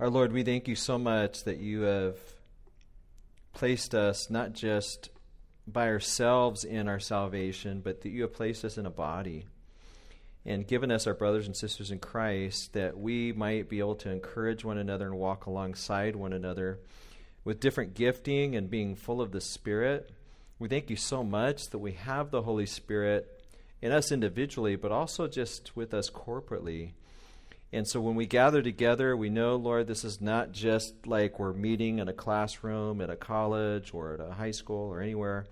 Our Lord, we thank you so much that you have placed us not just by ourselves in our salvation, but that you have placed us in a body and given us our brothers and sisters in Christ that we might be able to encourage one another and walk alongside one another with different gifting and being full of the Spirit. We thank you so much that we have the Holy Spirit in us individually, but also just with us corporately. And so when we gather together, we know, Lord, this is not just like we're meeting in a classroom at a college or at a high school or anywhere.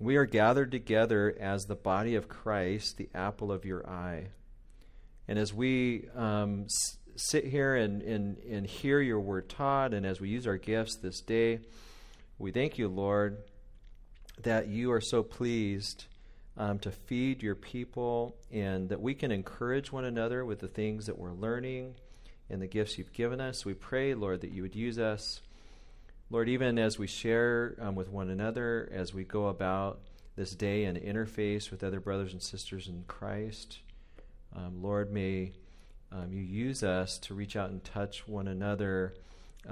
We are gathered together as the body of Christ, the apple of your eye. And as we um, s- sit here and, and, and hear your word taught, and as we use our gifts this day, we thank you, Lord, that you are so pleased um, to feed your people and that we can encourage one another with the things that we're learning and the gifts you've given us. We pray, Lord, that you would use us. Lord, even as we share um, with one another, as we go about this day and interface with other brothers and sisters in Christ, um, Lord, may um, you use us to reach out and touch one another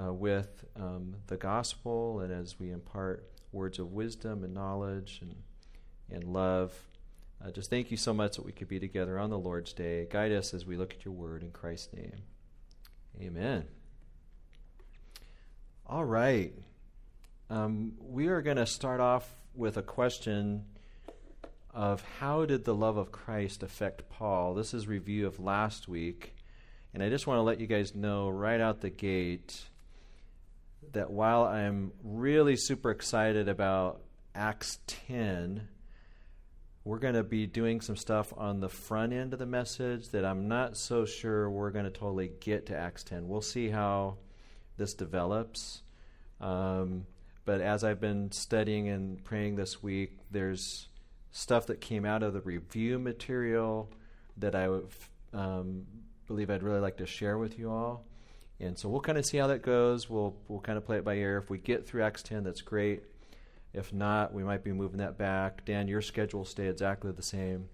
uh, with um, the gospel and as we impart words of wisdom and knowledge and and love. Uh, just thank you so much that we could be together on the Lord's Day. Guide us as we look at your word in Christ's name. Amen. All right. Um, we are going to start off with a question of how did the love of Christ affect Paul? This is review of last week. And I just want to let you guys know right out the gate that while I'm really super excited about Acts 10, we're going to be doing some stuff on the front end of the message that I'm not so sure we're going to totally get to Acts 10. We'll see how this develops. Um, but as I've been studying and praying this week, there's stuff that came out of the review material that I um, believe I'd really like to share with you all. And so we'll kind of see how that goes. We'll we'll kind of play it by ear. If we get through Acts 10, that's great. If not, we might be moving that back. Dan, your schedule will stay exactly the same,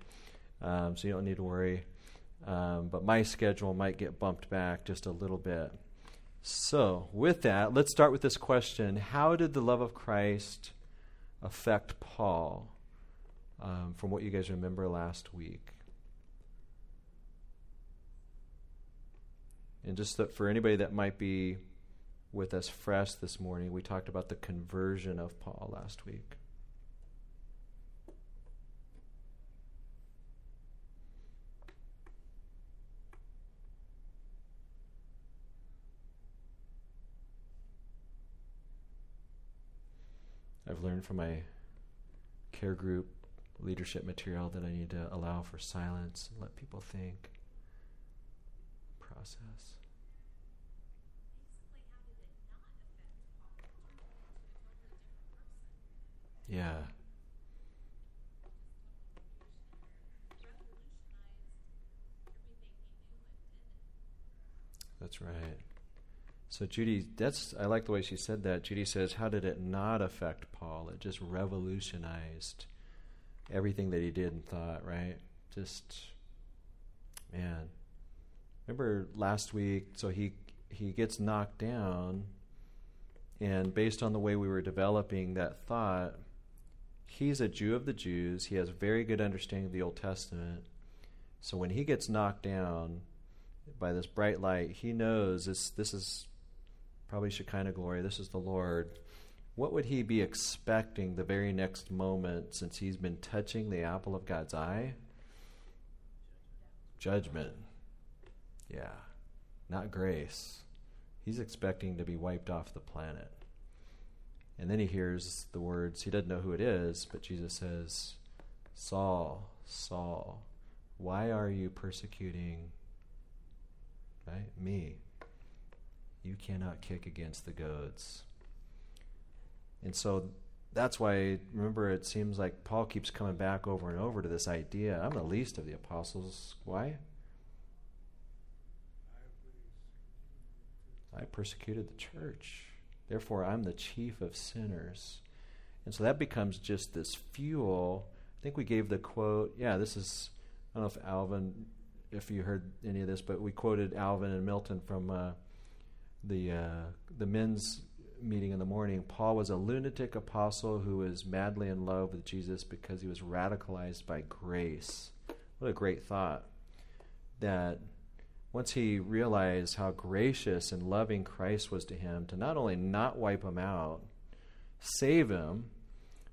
um, so you don't need to worry. Um, but my schedule might get bumped back just a little bit. So, with that, let's start with this question How did the love of Christ affect Paul um, from what you guys remember last week? And just that for anybody that might be with us fresh this morning, we talked about the conversion of Paul last week. I've learned from my care group leadership material that I need to allow for silence and let people think, process. Yeah. That's right. So Judy, that's I like the way she said that. Judy says, "How did it not affect Paul? It just revolutionized everything that he did and thought, right? Just man. Remember last week, so he he gets knocked down and based on the way we were developing that thought, he's a Jew of the Jews. He has very good understanding of the Old Testament. So when he gets knocked down by this bright light, he knows this this is probably Shekinah glory. This is the Lord. What would he be expecting the very next moment since he's been touching the apple of God's eye? Judgment. Yeah. Not grace. He's expecting to be wiped off the planet. And then he hears the words, he doesn't know who it is, but Jesus says, Saul, Saul, why are you persecuting right, me? You cannot kick against the goads. And so that's why, remember, it seems like Paul keeps coming back over and over to this idea I'm the least of the apostles. Why? I persecuted the church. Therefore, I'm the chief of sinners. And so that becomes just this fuel. I think we gave the quote. Yeah, this is, I don't know if Alvin, if you heard any of this, but we quoted Alvin and Milton from uh, the uh, the men's meeting in the morning. Paul was a lunatic apostle who was madly in love with Jesus because he was radicalized by grace. What a great thought! That once he realized how gracious and loving Christ was to him, to not only not wipe him out, save him,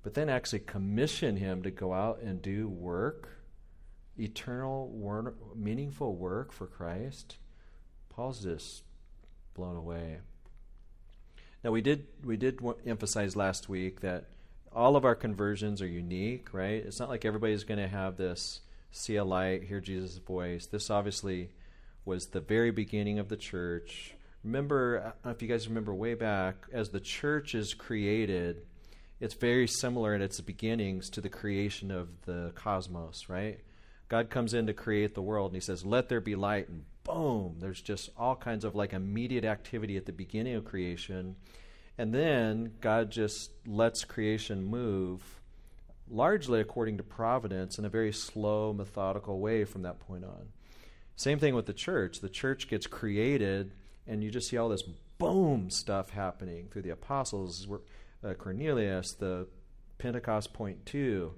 but then actually commission him to go out and do work, eternal, meaningful work for Christ. Paul's just blown away. Now we did we did emphasize last week that all of our conversions are unique, right? It's not like everybody's going to have this see a light, hear Jesus' voice. This obviously was the very beginning of the church. Remember, if you guys remember way back, as the church is created, it's very similar in its beginnings to the creation of the cosmos, right? God comes in to create the world and he says, Let there be light, and boom, there's just all kinds of like immediate activity at the beginning of creation. And then God just lets creation move largely according to providence in a very slow, methodical way from that point on. Same thing with the church. The church gets created, and you just see all this boom stuff happening through the apostles, uh, Cornelius, the Pentecost point two,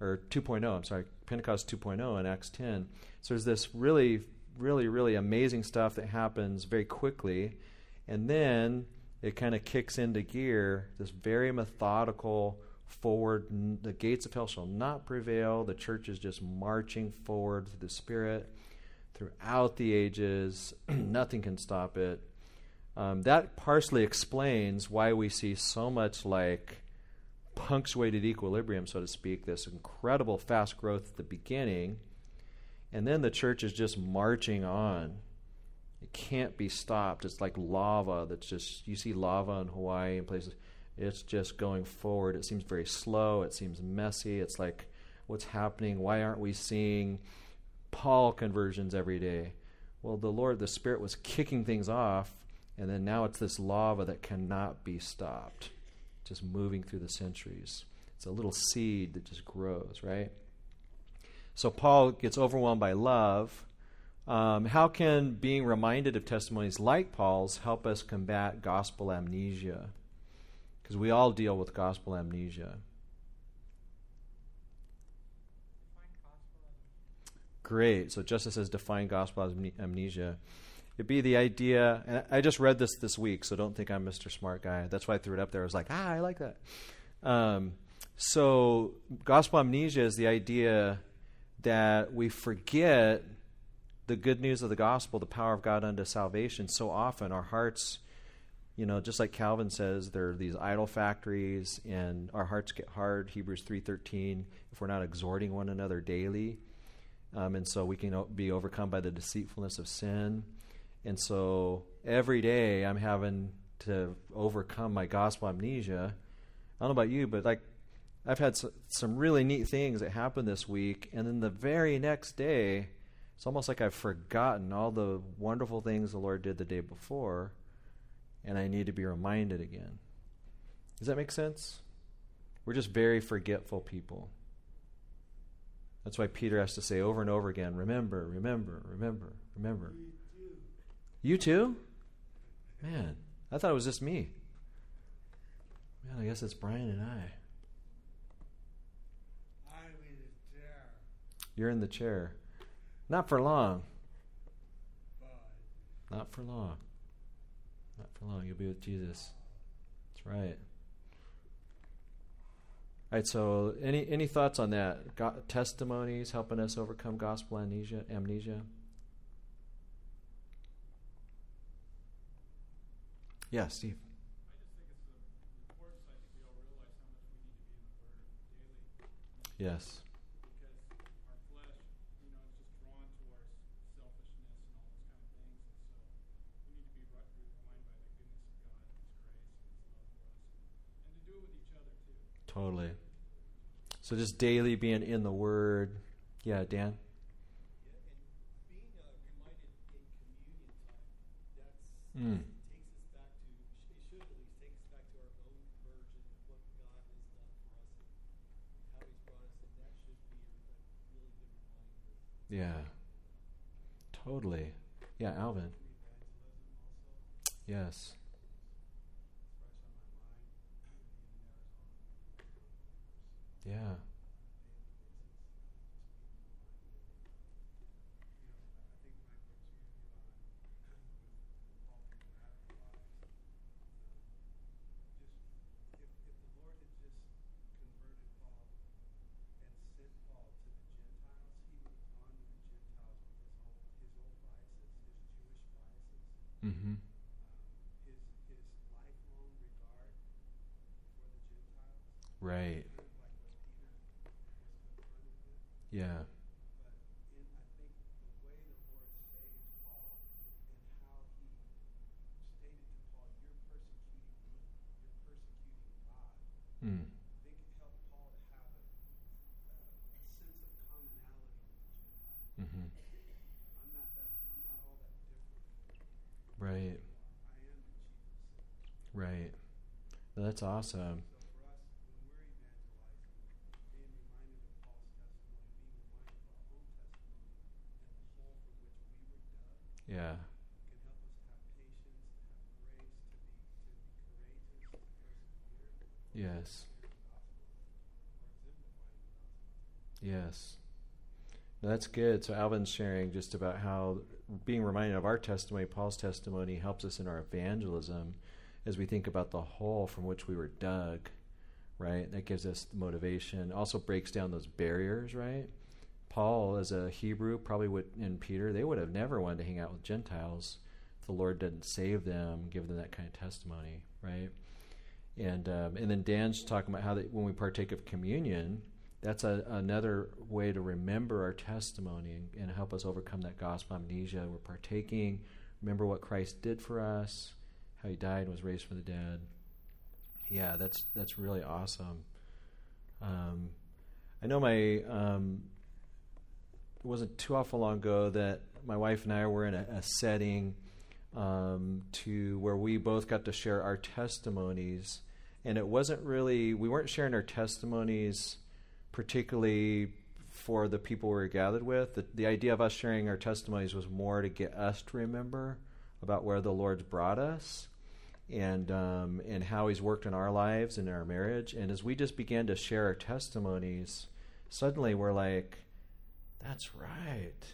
or 2.0, I'm sorry, Pentecost 2.0 in Acts 10. So there's this really really, really amazing stuff that happens very quickly. And then it kind of kicks into gear this very methodical forward. The gates of hell shall not prevail. The church is just marching forward through the Spirit throughout the ages. Nothing can stop it. Um, that partially explains why we see so much like punctuated equilibrium, so to speak, this incredible fast growth at the beginning and then the church is just marching on. It can't be stopped. It's like lava that's just, you see lava in Hawaii and places. It's just going forward. It seems very slow. It seems messy. It's like, what's happening? Why aren't we seeing Paul conversions every day? Well, the Lord, the Spirit was kicking things off, and then now it's this lava that cannot be stopped, just moving through the centuries. It's a little seed that just grows, right? So Paul gets overwhelmed by love. Um, how can being reminded of testimonies like Paul's help us combat gospel amnesia? Because we all deal with gospel amnesia. Great. So Justice says define gospel amnesia. It'd be the idea, and I just read this this week, so don't think I'm Mr. Smart Guy. That's why I threw it up there. I was like, ah, I like that. Um, so gospel amnesia is the idea that we forget the good news of the gospel, the power of God unto salvation. So often our hearts, you know, just like Calvin says, there are these idol factories, and our hearts get hard. Hebrews three thirteen. If we're not exhorting one another daily, um, and so we can be overcome by the deceitfulness of sin. And so every day I'm having to overcome my gospel amnesia. I don't know about you, but like I've had some really neat things that happened this week, and then the very next day, it's almost like I've forgotten all the wonderful things the Lord did the day before, and I need to be reminded again. Does that make sense? We're just very forgetful people. That's why Peter has to say over and over again remember, remember, remember, remember. You too? Man, I thought it was just me. Man, I guess it's Brian and I. I'm in the chair. You're in the chair. Not for long. Not for long. Not for long. You'll be with Jesus. That's right. All right. So, any any thoughts on that? Got testimonies helping us overcome gospel amnesia. Amnesia. Yeah, Steve. Yes. So just daily being in the Word. Yeah, Dan? Yeah, mm. Yeah. Totally. Yeah, Alvin. Yes. Yeah. Mm-hmm. Right. Yeah. Mm. Mm-hmm. Right. Right. Well, that's awesome. Yeah. Yes. Yes. That's good. So Alvin's sharing just about how being reminded of our testimony, Paul's testimony, helps us in our evangelism as we think about the hole from which we were dug, right? That gives us motivation. Also breaks down those barriers, right? Paul, as a Hebrew, probably would, and Peter, they would have never wanted to hang out with Gentiles if the Lord didn't save them, give them that kind of testimony, right? And um, and then Dan's talking about how that when we partake of communion, that's a, another way to remember our testimony and, and, help us overcome that gospel amnesia. We're partaking, remember what Christ did for us, how He died and was raised from the dead. Yeah, that's that's really awesome. Um, I know my um, it wasn't too awful long ago that my wife and I were in a, a setting um, to where we both got to share our testimonies, and it wasn't really we weren't sharing our testimonies particularly for the people we were gathered with. The, the idea of us sharing our testimonies was more to get us to remember about where the Lord's brought us and um, and how He's worked in our lives and in our marriage. And as we just began to share our testimonies, suddenly we're like, "That's right."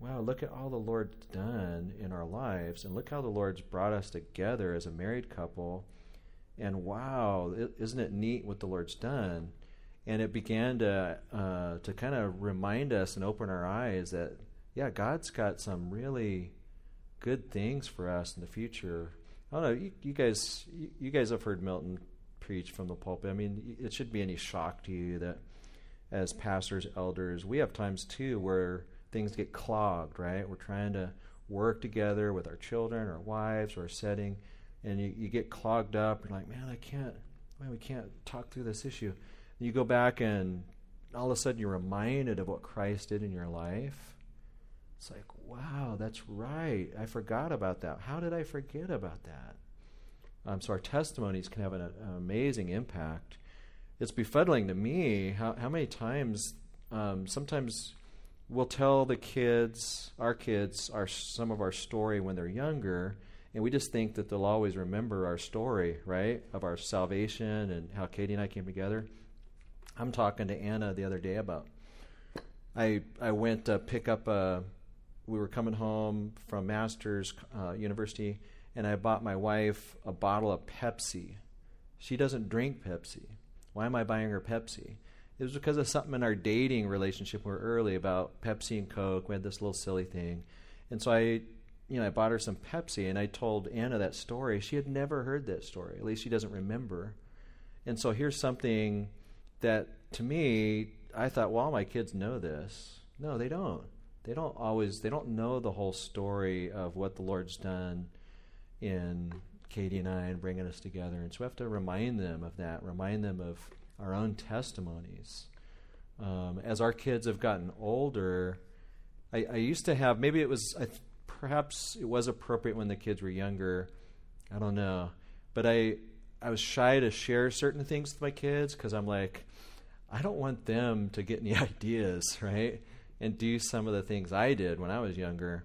Wow, look at all the Lord's done in our lives, and look how the Lord's brought us together as a married couple. And wow, isn't it neat what the Lord's done? and it began to uh, to kind of remind us and open our eyes that yeah, God's got some really good things for us in the future. I don't know. You, you guys, you, you, guys have heard Milton preach from the pulpit. I mean, it shouldn't be any shock to you that as pastors, elders, we have times too where things get clogged. Right? We're trying to work together with our children, our wives, or our setting, and you, you get clogged up. You're like, man, I can't. Man, we can't talk through this issue you go back and all of a sudden you're reminded of what Christ did in your life. It's like, wow, that's right. I forgot about that. How did I forget about that? Um, so our testimonies can have an, an, amazing impact. It's befuddling to me how, how many times, um, sometimes we'll tell the kids, our kids, our some of our story when they're younger, and we just think that they'll always remember our story, right, of our salvation and how Katie and I came together. I'm talking to Anna the other day about. I I went to pick up a. We were coming home from Masters uh, University, and I bought my wife a bottle of Pepsi. She doesn't drink Pepsi. Why am I buying her Pepsi? It was because of something in our dating relationship we were early about Pepsi and Coke. We had this little silly thing, and so I, you know, I bought her some Pepsi, and I told Anna that story. She had never heard that story. At least she doesn't remember. And so here's something that to me, I thought, well, my kids know this. No, they don't. They don't always. They don't know the whole story of what the Lord's done in Katie and I and bringing us together. And so we have to remind them of that. Remind them of our own testimonies. Um, as our kids have gotten older, I, I used to have. Maybe it was. I, perhaps it was appropriate when the kids were younger. I don't know, but I I was shy to share certain things with my kids because I'm like, I don't want them to get any ideas, right? And do some of the things I did when I was younger.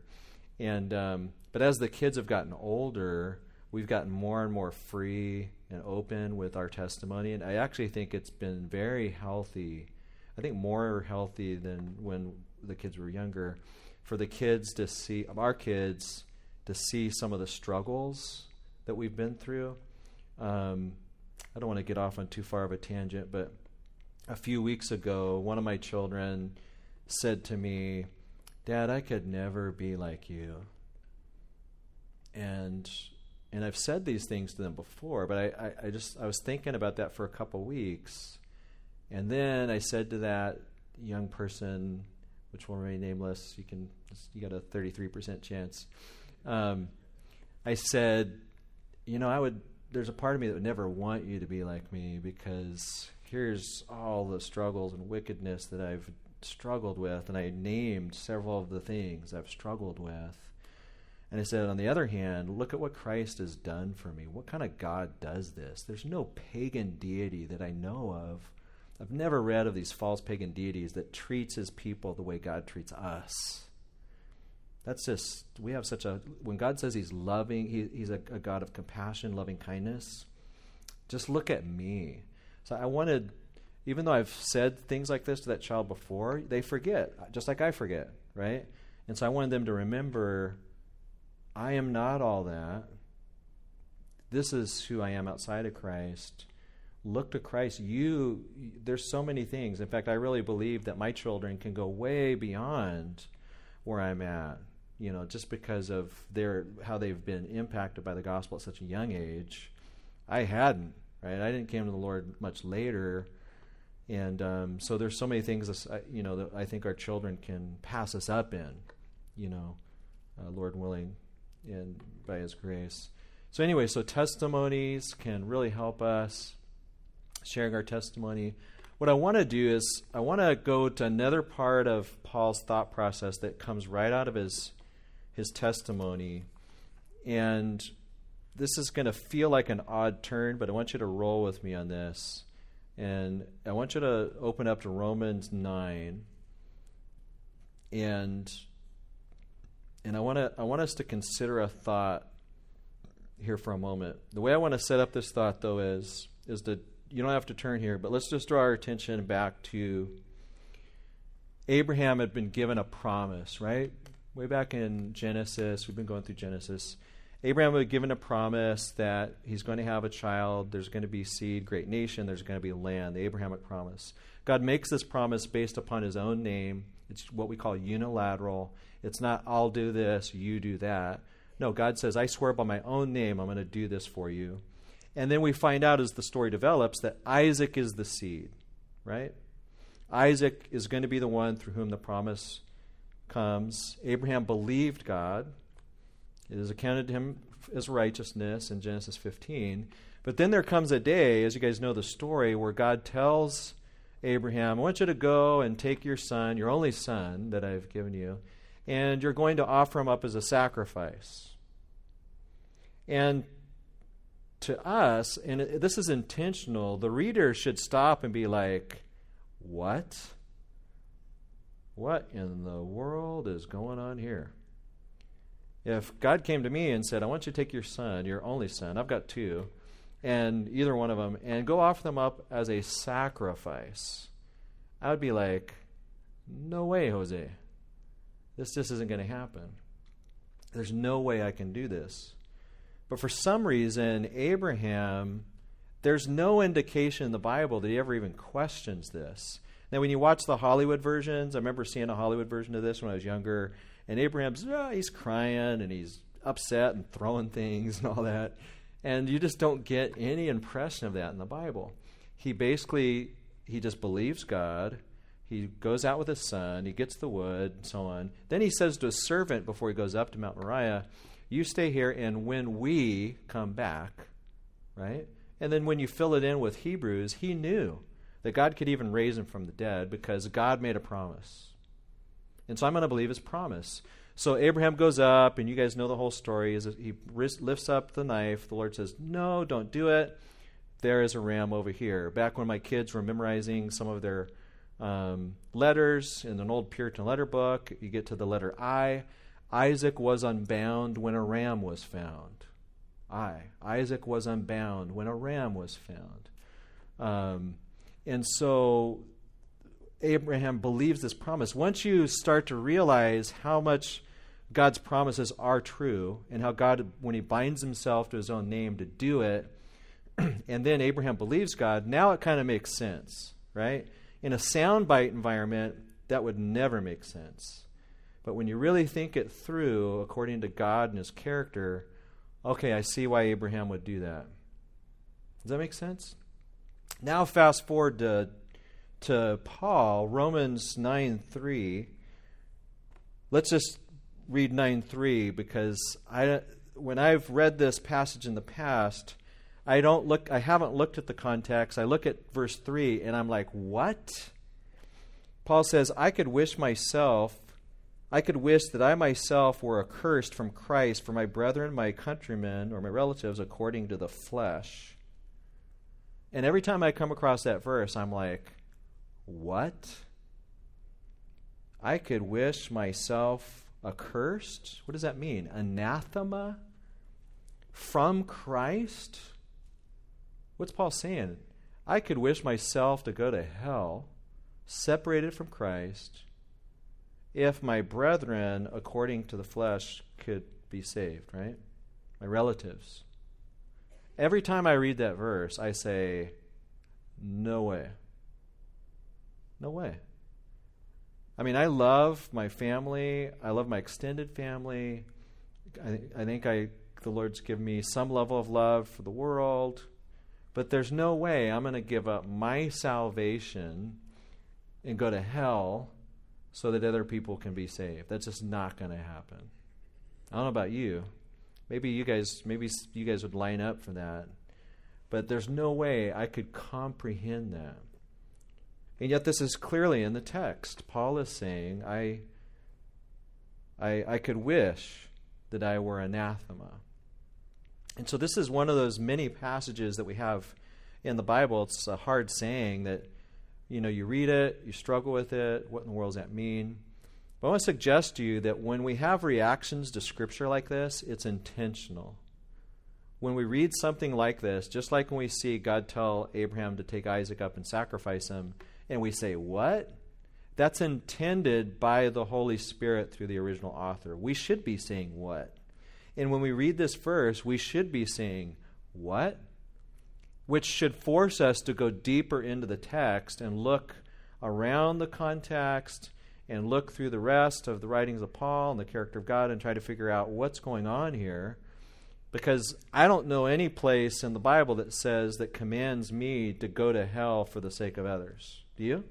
And um, but as the kids have gotten older, we've gotten more and more free and open with our testimony. And I actually think it's been very healthy. I think more healthy than when the kids were younger. For the kids to see, our kids, to see some of the struggles that we've been through. Um, I don't want to get off on too far of a tangent, but a few weeks ago, one of my children said to me, Dad, I could never be like you. And and I've said these things to them before, but I, I, I just I was thinking about that for a couple weeks. And then I said to that young person, which will remain nameless, you can you got a 33% chance. Um, I said, you know, I would there's a part of me that would never want you to be like me because here's all the struggles and wickedness that I've struggled with, and I named several of the things I've struggled with. And I said, on the other hand, look at what Christ has done for me. What kind of God does this? There's no pagan deity that I know of. I've never read of these false pagan deities that treats his people the way God treats us. That's just, we have such a, when God says he's loving, he, he's a, a God of compassion, loving kindness, just look at me. So I wanted, even though I've said things like this to that child before, they forget, just like I forget, right? And so I wanted them to remember I am not all that. This is who I am outside of Christ. Look to Christ. You, there's so many things. In fact, I really believe that my children can go way beyond where I'm at. You know, just because of their how they've been impacted by the gospel at such a young age. I hadn't right? I didn't come to the Lord much later, and um, so there's so many things you know that I think our children can pass us up in, you know, uh, Lord willing, and by His grace. So anyway, so testimonies can really help us sharing our testimony. What I want to do is I want to go to another part of Paul's thought process that comes right out of his his testimony, and this is going to feel like an odd turn, but I want you to roll with me on this. And I want you to open up to Romans 9. And and I want to I want us to consider a thought here for a moment. The way I want to set up this thought though is is that you don't have to turn here, but let's just draw our attention back to Abraham had been given a promise, right? Way back in Genesis, we've been going through Genesis. Abraham was given a promise that he's going to have a child, there's going to be seed, great nation, there's going to be land, the Abrahamic promise. God makes this promise based upon his own name. It's what we call unilateral. It's not, I'll do this, you do that. No, God says, I swear by my own name, I'm going to do this for you. And then we find out as the story develops that Isaac is the seed, right? Isaac is going to be the one through whom the promise comes. Abraham believed God. It is accounted to him as righteousness in Genesis 15. But then there comes a day, as you guys know the story, where God tells Abraham, I want you to go and take your son, your only son that I've given you, and you're going to offer him up as a sacrifice. And to us, and this is intentional, the reader should stop and be like, What? What in the world is going on here? If God came to me and said, I want you to take your son, your only son, I've got two, and either one of them, and go offer them up as a sacrifice, I would be like, no way, Jose. This just isn't going to happen. There's no way I can do this. But for some reason, Abraham, there's no indication in the Bible that he ever even questions this. Now, when you watch the Hollywood versions, I remember seeing a Hollywood version of this when I was younger, and Abraham's, oh, ah, he's crying and he's upset and throwing things and all that. And you just don't get any impression of that in the Bible. He basically, he just believes God. He goes out with his son. He gets the wood and so on. Then he says to a servant before he goes up to Mount Moriah, You stay here, and when we come back, right? And then when you fill it in with Hebrews, he knew that God could even raise him from the dead because God made a promise. And so I'm going to believe his promise. So Abraham goes up, and you guys know the whole story. He lifts up the knife? The Lord says, "No, don't do it. There is a ram over here." Back when my kids were memorizing some of their um, letters in an old Puritan letter book, you get to the letter I. Isaac was unbound when a ram was found. I. Isaac was unbound when a ram was found. Um, and so Abraham believes this promise. Once you start to realize how much God's promises are true and how God, when he binds himself to his own name to do it, and then Abraham believes God, now it kind of makes sense, right? In a soundbite environment, that would never make sense. But when you really think it through according to God and his character, okay, I see why Abraham would do that. Does that make sense? Now, fast forward to, to Paul, Romans 9 3. Let's just read 9 3 because I, when I've read this passage in the past, I don't look I haven't looked at the context. I look at verse 3 and I'm like, "What?" Paul says, "I could wish myself I could wish that I myself were accursed from Christ for my brethren, my countrymen, or my relatives according to the flesh. And every time I come across that verse, I'm like, what? I could wish myself accursed? What does that mean? Anathema? From Christ? What's Paul saying? I could wish myself to go to hell, separated from Christ if my brethren, according to the flesh, could be saved, right? My relatives. Every time I read that verse, I say, no way. No way. I mean, I love my family. I love my extended family. I, I think I, the Lord's given me some level of love for the world. But there's no way I'm going to give up my salvation and go to hell so that other people can be saved. That's just not going to happen. I don't know about you. Maybe you guys maybe you guys would line up for that. But there's no way I could comprehend that. And yet this is clearly in the text. Paul is saying, I I, I could wish that I were anathema. And so this is one of those many passages that we have in the Bible. It's a hard saying that you know, you read it, you struggle with it. What in the world does that mean? But I want to suggest to you that when we have reactions to Scripture like this, it's intentional. When we read something like this, just like when we see God tell Abraham to take Isaac up and sacrifice him, and we say, What? That's intended by the Holy Spirit through the original author. We should be saying, What? And when we read this verse, we should be saying, What? which should force us to go deeper into the text and look around the context and look through the rest of the writings of Paul and the character of God and try to figure out what's going on here. Because I don't know any place in the Bible that says that commands me to go to hell for the sake of others. Do you?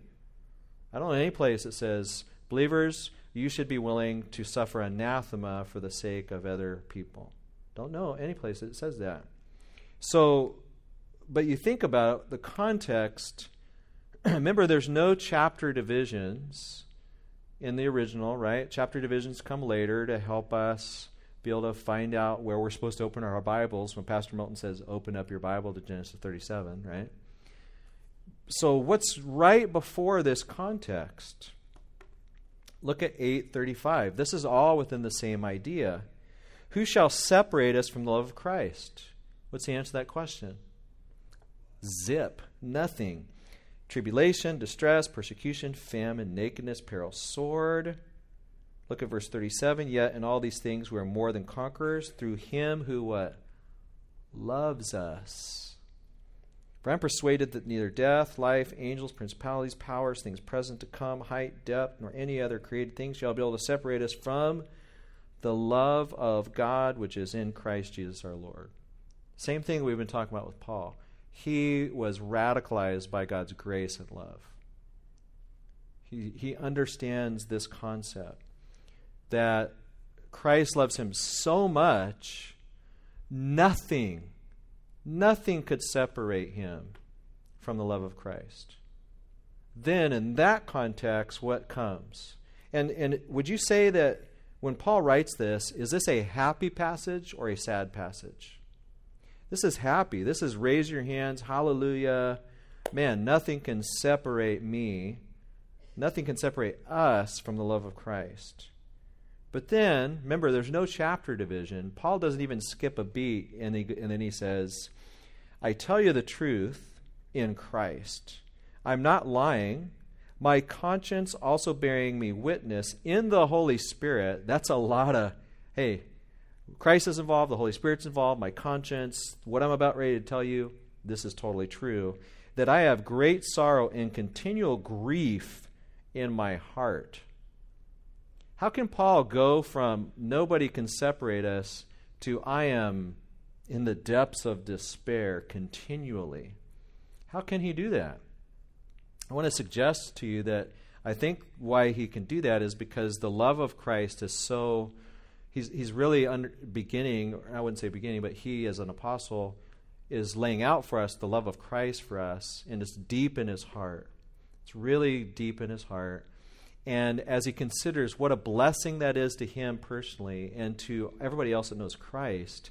I don't know any place that says, believers, you should be willing to suffer anathema for the sake of other people. Don't know any place that says that. So but you think about the context. remember, there's no chapter divisions in the original, right? Chapter divisions come later to help us be able to find out where we're supposed to open our Bibles when Pastor Milton says, open up your Bible to Genesis 37, right? So, what's right before this context? Look at 835. This is all within the same idea. Who shall separate us from the love of Christ? What's the answer to that question? Zip. Nothing. Tribulation, distress, persecution, famine, nakedness, peril, sword. Look at verse 37. Yet in all these things we are more than conquerors through him who what? Loves us. For I'm persuaded that neither death, life, angels, principalities, powers, things present to come, height, depth, nor any other created thing shall be able to separate us from the love of God which is in Christ Jesus our Lord. Same thing we've been talking about with Paul he was radicalized by God's grace and love. He, he understands this concept that Christ loves him so much, nothing, nothing could separate him from the love of Christ. Then, in that context, what comes? And, and would you say that when Paul writes this, is this a happy passage or a sad passage? This is happy. This is raise your hands. Hallelujah. Man, nothing can separate me. Nothing can separate us from the love of Christ. But then, remember, there's no chapter division. Paul doesn't even skip a beat, and, he, and then he says, I tell you the truth in Christ. I'm not lying. My conscience also bearing me witness in the Holy Spirit. That's a lot of, hey, Christ is involved, the Holy Spirit's involved, my conscience, what I'm about ready to tell you, this is totally true. That I have great sorrow and continual grief in my heart. How can Paul go from nobody can separate us to I am in the depths of despair continually? How can he do that? I want to suggest to you that I think why he can do that is because the love of Christ is so he's he's really under, beginning I wouldn't say beginning but he as an apostle is laying out for us the love of Christ for us and it's deep in his heart. It's really deep in his heart and as he considers what a blessing that is to him personally and to everybody else that knows Christ,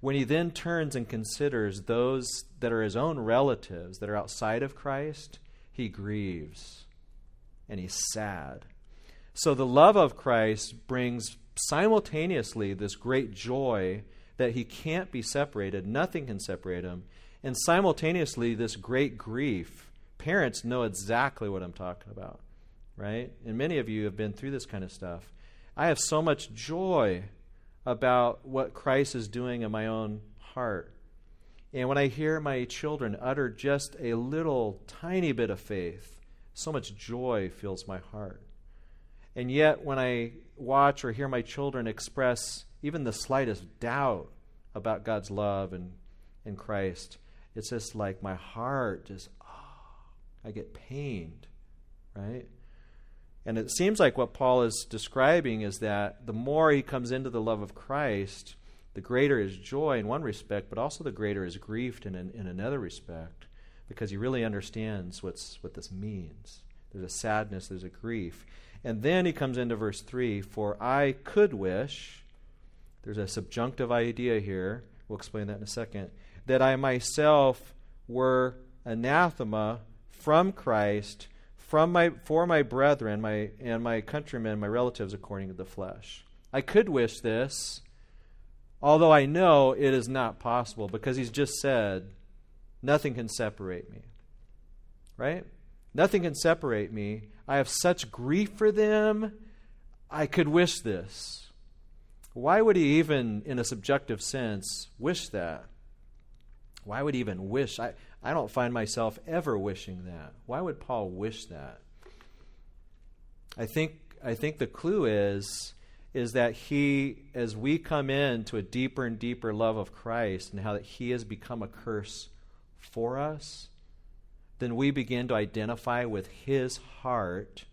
when he then turns and considers those that are his own relatives that are outside of Christ, he grieves and he's sad. So the love of Christ brings simultaneously this great joy that he can't be separated, nothing can separate him, and simultaneously this great grief. Parents know exactly what I'm talking about right? And many of you have been through this kind of stuff. I have so much joy about what Christ is doing in my own heart. And when I hear my children utter just a little tiny bit of faith, so much joy fills my heart. And yet, when I watch or hear my children express even the slightest doubt about God's love and, and Christ, it's just like my heart just, oh, I get pained, right? And it seems like what Paul is describing is that the more he comes into the love of Christ, the greater his joy in one respect, but also the greater his grief in, in, in another respect, because he really understands what's, what this means. There's a sadness, there's a grief. And then he comes into verse 3 For I could wish, there's a subjunctive idea here, we'll explain that in a second, that I myself were anathema from Christ from my for my brethren my and my countrymen my relatives according to the flesh. I could wish this although i know it is not possible because he's just said nothing can separate me. Right? Nothing can separate me. I have such grief for them. I could wish this. Why would he even in a subjective sense wish that? Why would he even wish? I I don't find myself ever wishing that. Why would Paul wish that? I think I think the clue is is that he as we come into a deeper and deeper love of Christ and how that he has become a curse for us, then we begin to identify with his heart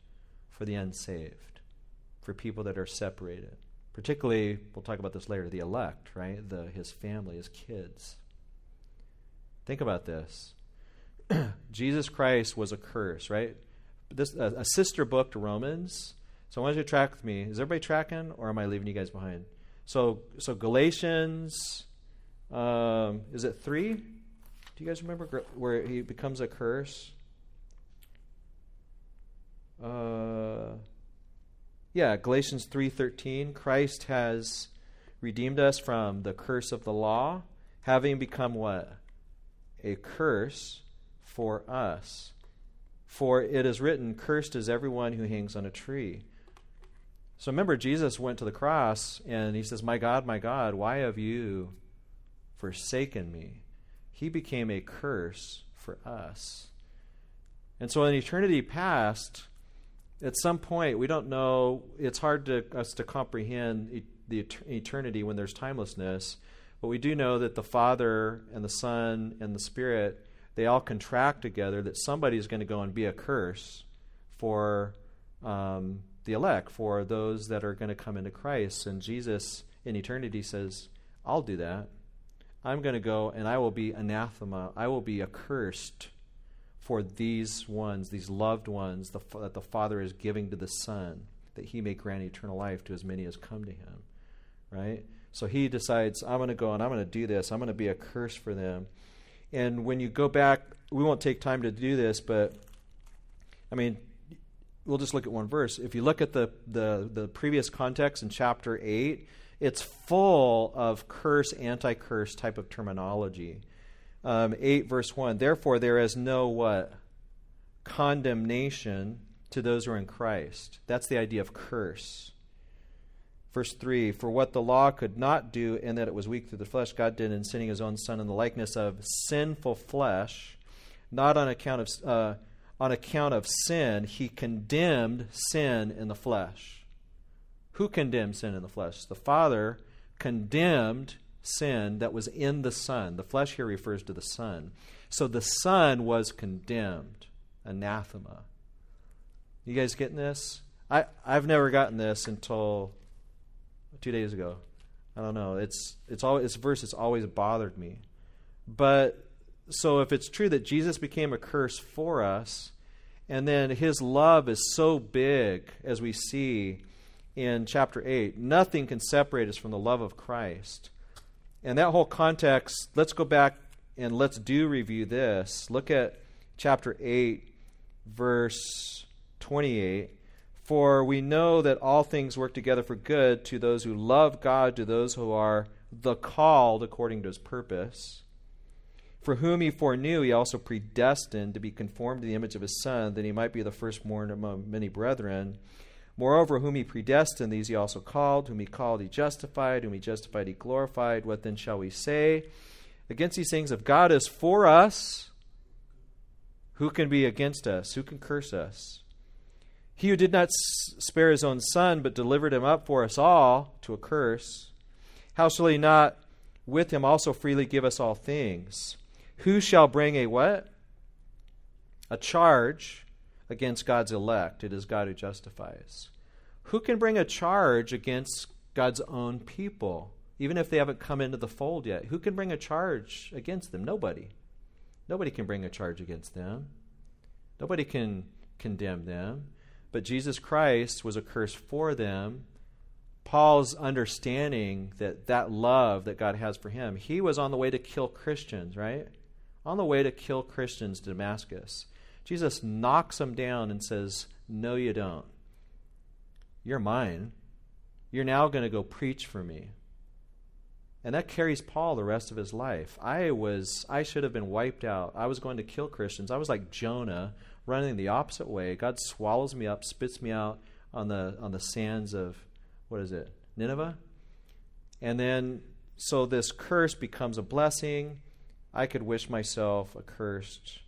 for the unsaved, for people that are separated. Particularly, we'll talk about this later, the elect, right? The his family, his kids. Think about this. Jesus Christ was a curse, right? This a, a, sister book to Romans. So I want you to track with me. Is everybody tracking, or am I leaving you guys behind? So so Galatians, um, is it three? Do you guys remember where he becomes a curse? Uh, yeah, Galatians three thirteen. Christ has redeemed us from the curse of the law, having become what a curse for us. For it is written, Cursed is everyone who hangs on a tree. So remember, Jesus went to the cross and he says, My God, my God, why have you forsaken me? He became a curse for us. And so in eternity past, at some point, we don't know, it's hard to us to comprehend the eternity when there's timelessness. But we do know that the Father and the Son and the Spirit, they all contract together that somebody is going to go and be a curse for um, the elect, for those that are going to come into Christ. And Jesus in eternity says, I'll do that. I'm going to go and I will be anathema. I will be accursed for these ones, these loved ones the, that the Father is giving to the Son, that he may grant eternal life to as many as come to him. Right? So he decides, I'm going to go and I'm going to do this. I'm going to be a curse for them. And when you go back, we won't take time to do this, but I mean, we'll just look at one verse. If you look at the, the, the previous context in chapter 8, it's full of curse, anti curse type of terminology. Um, 8, verse 1 Therefore, there is no what? Condemnation to those who are in Christ. That's the idea of curse. Verse 3 For what the law could not do, in that it was weak through the flesh, God did in sending his own Son in the likeness of sinful flesh, not on account of, uh, on account of sin, he condemned sin in the flesh. Who condemned sin in the flesh? The Father condemned sin that was in the Son. The flesh here refers to the Son. So the Son was condemned, anathema. You guys getting this? I, I've never gotten this until two days ago. I don't know. It's it's always this verse has always bothered me. But so if it's true that Jesus became a curse for us, and then his love is so big as we see in chapter 8, nothing can separate us from the love of Christ. And that whole context, let's go back and let's do review this. Look at chapter 8, verse 28. For we know that all things work together for good to those who love God, to those who are the called according to his purpose. For whom he foreknew, he also predestined to be conformed to the image of his Son, that he might be the firstborn among many brethren. Moreover, whom he predestined, these he also called. Whom he called, he justified. Whom he justified, he glorified. What then shall we say? Against these things, if God is for us, who can be against us? Who can curse us? He who did not spare his own son, but delivered him up for us all to a curse, how shall he not with him also freely give us all things? Who shall bring a what? A charge against God's elect. It is God who justifies. Who can bring a charge against God's own people, even if they haven't come into the fold yet? Who can bring a charge against them? Nobody. Nobody can bring a charge against them. Nobody can condemn them. But Jesus Christ was a curse for them. Paul's understanding that that love that God has for him, he was on the way to kill Christians, right? On the way to kill Christians to Damascus. Jesus knocks him down and says, No, you don't. You're mine. You're now going to go preach for me. And that carries Paul the rest of his life. I was I should have been wiped out. I was going to kill Christians. I was like Jonah running the opposite way. God swallows me up, spits me out on the on the sands of what is it? Nineveh. And then so this curse becomes a blessing. I could wish myself accursed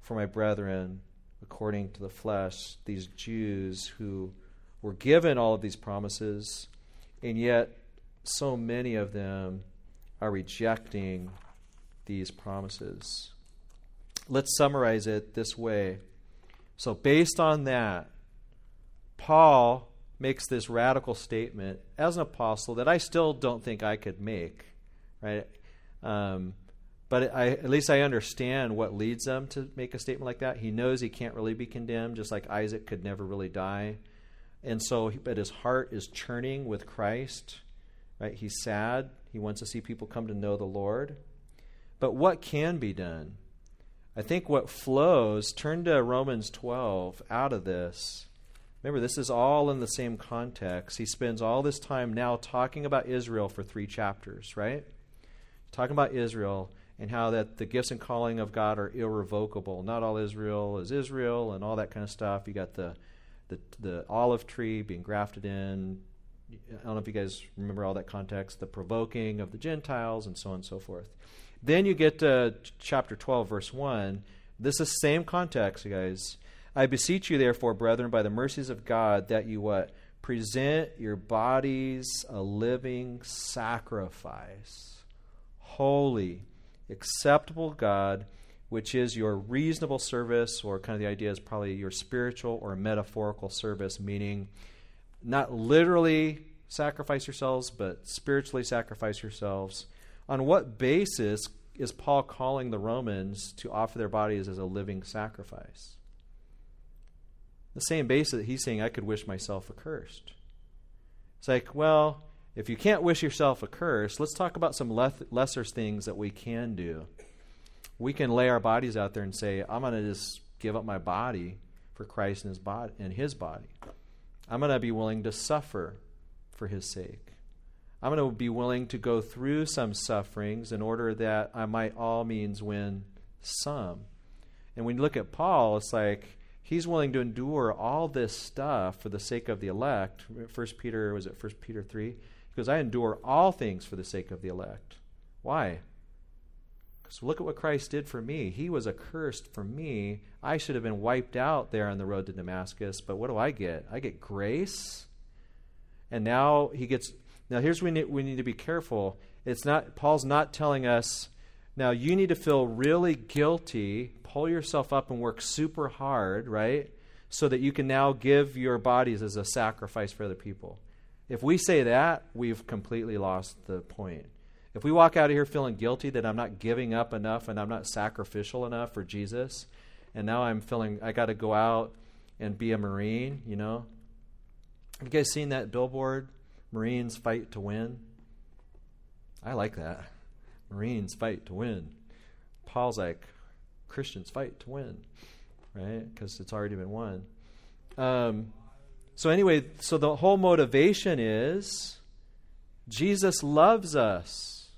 for my brethren according to the flesh, these Jews who were given all of these promises, and yet so many of them are rejecting these promises let's summarize it this way. So, based on that, Paul makes this radical statement as an apostle that I still don't think I could make, right? Um, but I, at least I understand what leads them to make a statement like that. He knows he can't really be condemned, just like Isaac could never really die. And so, but his heart is churning with Christ, right? He's sad. He wants to see people come to know the Lord. But what can be done? I think what flows, turn to Romans 12 out of this. Remember, this is all in the same context. He spends all this time now talking about Israel for three chapters, right? Talking about Israel and how that the gifts and calling of God are irrevocable. Not all Israel is Israel and all that kind of stuff. You got the the, the olive tree being grafted in. I don't know if you guys remember all that context, the provoking of the Gentiles and so on and so forth. Then you get to chapter 12, verse 1. This is same context, you guys. I beseech you, therefore, brethren, by the mercies of God, that you what? Present your bodies a living sacrifice, holy, acceptable God, which is your reasonable service, or kind of the idea is probably your spiritual or metaphorical service, meaning not literally sacrifice yourselves, but spiritually sacrifice yourselves on what basis is Paul calling the Romans to offer their bodies as a living sacrifice? The same basis that he's saying, I could wish myself accursed. It's like, well, if you can't wish yourself accursed, let's talk about some lesser things that we can do. We can lay our bodies out there and say, I'm going to just give up my body for Christ and his and his body. I'm going to be willing to suffer for his sake. I'm going to be willing to go through some sufferings in order that I might all means win some. And when you look at Paul, it's like he's willing to endure all this stuff for the sake of the elect. First Peter was it First Peter three? Because I endure all things for the sake of the elect. Why? Because look at what Christ did for me. He was accursed for me. I should have been wiped out there on the road to Damascus. But what do I get? I get grace. And now he gets. Now here's we need, we need to be careful. It's not Paul's not telling us. Now you need to feel really guilty pull yourself up and work super hard, right? So that you can now give your bodies as a sacrifice for other people. If we say that, we've completely lost the point. If we walk out of here feeling guilty that I'm not giving up enough and I'm not sacrificial enough for Jesus, and now I'm feeling I got to go out and be a Marine, you know? Have you guys seen that billboard? Marines fight to win? I like that. Marines fight to win. Paul's like, Christians fight to win, right? Because it's already been won. Um, so, anyway, so the whole motivation is Jesus loves us.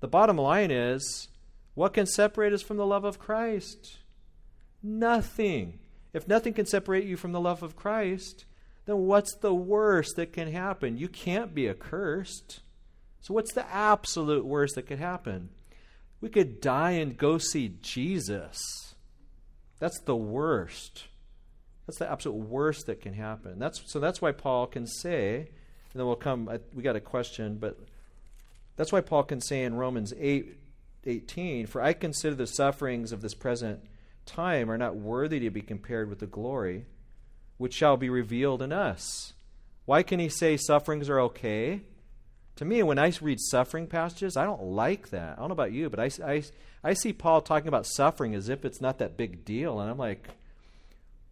The bottom line is what can separate us from the love of Christ? Nothing. If nothing can separate you from the love of Christ, then what's the worst that can happen? You can't be accursed. So, what's the absolute worst that could happen? We could die and go see Jesus. That's the worst. That's the absolute worst that can happen. That's so that's why Paul can say, and then we'll come we got a question, but that's why Paul can say in Romans 8 18, for I consider the sufferings of this present time are not worthy to be compared with the glory which shall be revealed in us. Why can he say sufferings are okay? To me, when I read suffering passages, I don't like that. I don't know about you, but I, I, I see Paul talking about suffering as if it's not that big deal. And I'm like,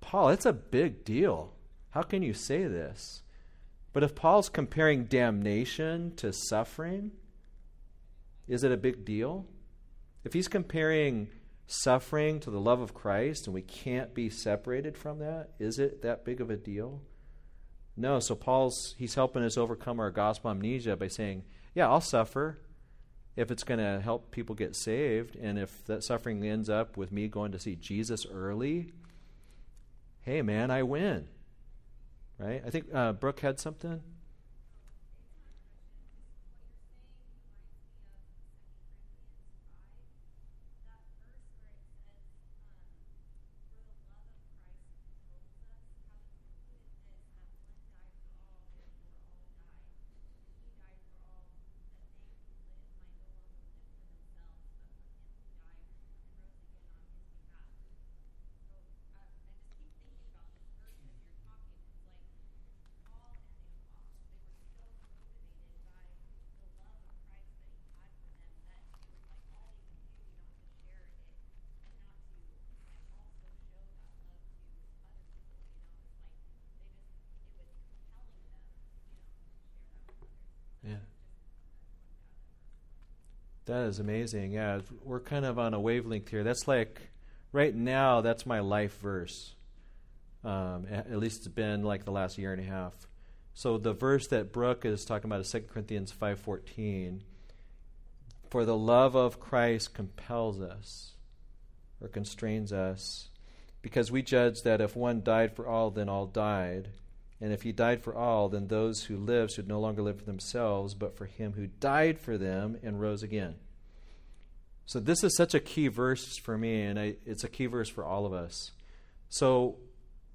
Paul, it's a big deal. How can you say this? But if Paul's comparing damnation to suffering, is it a big deal? If he's comparing suffering to the love of Christ and we can't be separated from that, is it that big of a deal? No, so Paul's he's helping us overcome our gospel amnesia by saying, "Yeah, I'll suffer if it's going to help people get saved, and if that suffering ends up with me going to see Jesus early, hey man, I win." Right? I think uh, Brooke had something. That is amazing. Yeah, we're kind of on a wavelength here. That's like right now. That's my life verse. Um, at least it's been like the last year and a half. So the verse that Brooke is talking about is 2 Corinthians five fourteen. For the love of Christ compels us, or constrains us, because we judge that if one died for all, then all died. And if he died for all, then those who live should no longer live for themselves, but for him who died for them and rose again. So this is such a key verse for me, and I, it's a key verse for all of us. So,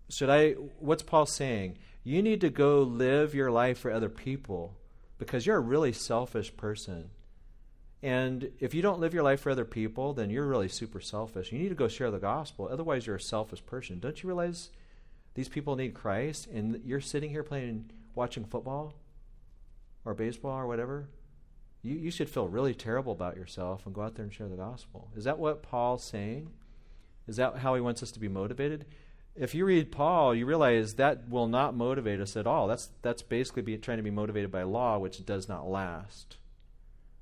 should I? What's Paul saying? You need to go live your life for other people because you're a really selfish person. And if you don't live your life for other people, then you're really super selfish. You need to go share the gospel. Otherwise, you're a selfish person. Don't you realize these people need Christ, and you're sitting here playing, watching football or baseball or whatever, you, you should feel really terrible about yourself and go out there and share the gospel. Is that what Paul's saying? Is that how he wants us to be motivated? If you read Paul, you realize that will not motivate us at all. That's, that's basically be, trying to be motivated by law, which does not last.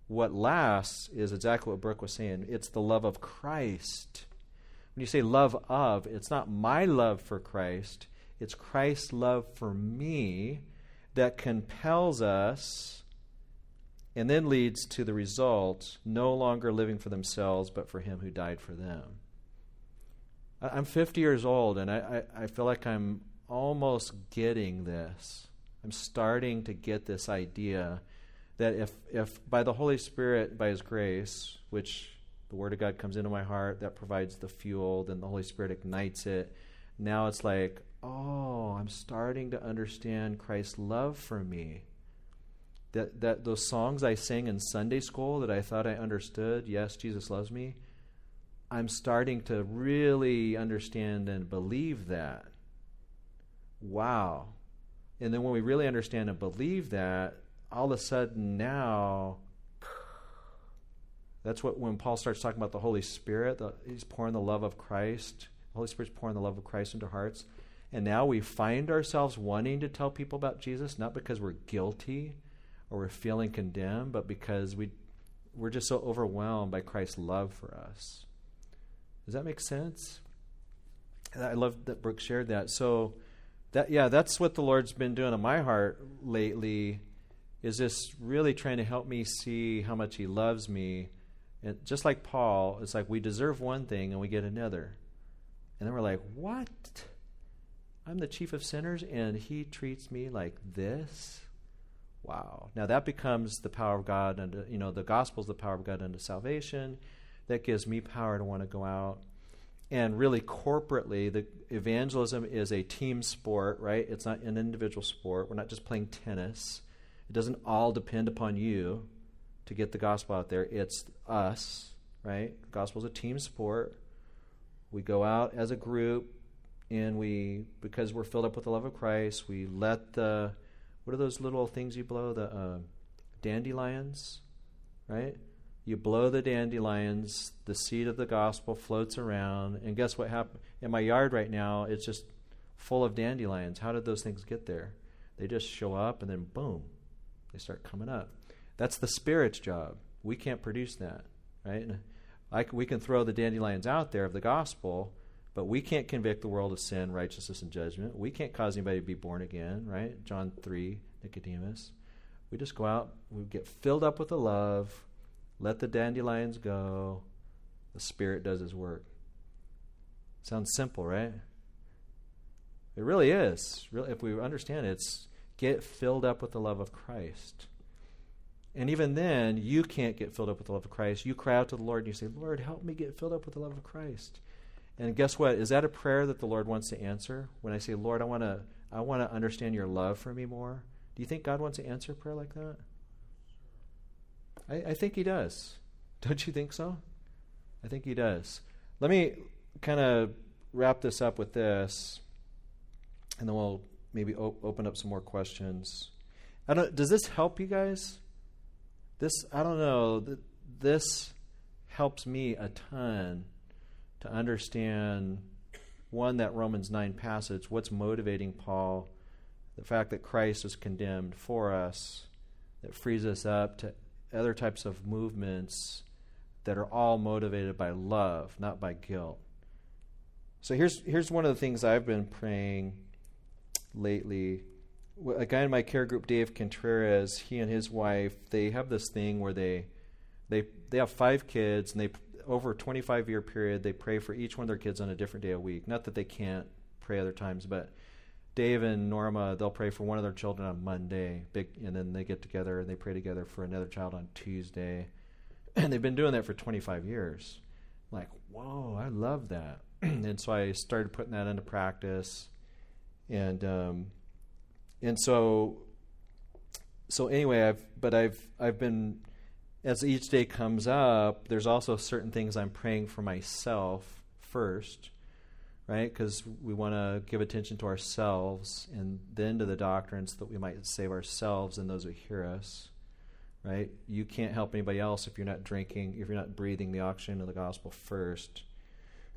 What lasts is exactly what Brooke was saying it's the love of Christ When you say love of, it's not my love for Christ, it's Christ's love for me that compels us and then leads to the result no longer living for themselves, but for Him who died for them. I'm 50 years old, and I, I, I feel like I'm almost getting this. I'm starting to get this idea that if, if by the Holy Spirit, by His grace, which the Word of God comes into my heart, that provides the fuel, then the Holy Spirit ignites it. Now it's like, oh, I'm starting to understand Christ's love for me. That, that those songs I sang in Sunday school that I thought I understood, yes, Jesus loves me, I'm starting to really understand and believe that. Wow. And then when we really understand and believe that, all of a sudden now, that's what when Paul starts talking about the Holy Spirit, the, he's pouring the love of Christ. The Holy Spirit's pouring the love of Christ into hearts. And now we find ourselves wanting to tell people about Jesus, not because we're guilty or we're feeling condemned, but because we, we're just so overwhelmed by Christ's love for us. Does that make sense? I love that Brooke shared that. So, that yeah, that's what the Lord's been doing in my heart lately. Is this really trying to help me see how much He loves me? And just like Paul, it's like we deserve one thing and we get another, and then we're like, "What? I'm the chief of sinners, and He treats me like this." Wow. Now that becomes the power of God, and you know, the gospel is the power of God unto salvation. That gives me power to want to go out and really corporately the evangelism is a team sport right it's not an individual sport we're not just playing tennis it doesn't all depend upon you to get the gospel out there it's us right the gospel is a team sport we go out as a group and we because we're filled up with the love of christ we let the what are those little things you blow the uh, dandelions right you blow the dandelions, the seed of the gospel floats around, and guess what happened? In my yard right now, it's just full of dandelions. How did those things get there? They just show up, and then boom, they start coming up. That's the Spirit's job. We can't produce that, right? I, we can throw the dandelions out there of the gospel, but we can't convict the world of sin, righteousness, and judgment. We can't cause anybody to be born again, right? John 3, Nicodemus. We just go out, we get filled up with the love, let the dandelions go. The Spirit does His work. Sounds simple, right? It really is. If we understand it, it's get filled up with the love of Christ. And even then, you can't get filled up with the love of Christ. You cry out to the Lord and you say, Lord, help me get filled up with the love of Christ. And guess what? Is that a prayer that the Lord wants to answer? When I say, Lord, I want to I want to understand your love for me more. Do you think God wants to answer a prayer like that? I, I think he does. Don't you think so? I think he does. Let me kind of wrap this up with this, and then we'll maybe op- open up some more questions. I don't. Does this help you guys? This I don't know. This helps me a ton to understand one that Romans nine passage. What's motivating Paul? The fact that Christ was condemned for us, that frees us up to other types of movements that are all motivated by love, not by guilt. So here's here's one of the things I've been praying lately. A guy in my care group, Dave Contreras, he and his wife, they have this thing where they they they have five kids and they over a 25 year period they pray for each one of their kids on a different day a week. Not that they can't pray other times, but Dave and Norma, they'll pray for one of their children on Monday, big, and then they get together and they pray together for another child on Tuesday. And they've been doing that for 25 years. Like, whoa, I love that. and so I started putting that into practice. And um, and so so anyway, I've but I've I've been as each day comes up, there's also certain things I'm praying for myself first right? Because we want to give attention to ourselves and then to the doctrines that we might save ourselves and those who hear us, right? You can't help anybody else if you're not drinking, if you're not breathing the oxygen of the gospel first.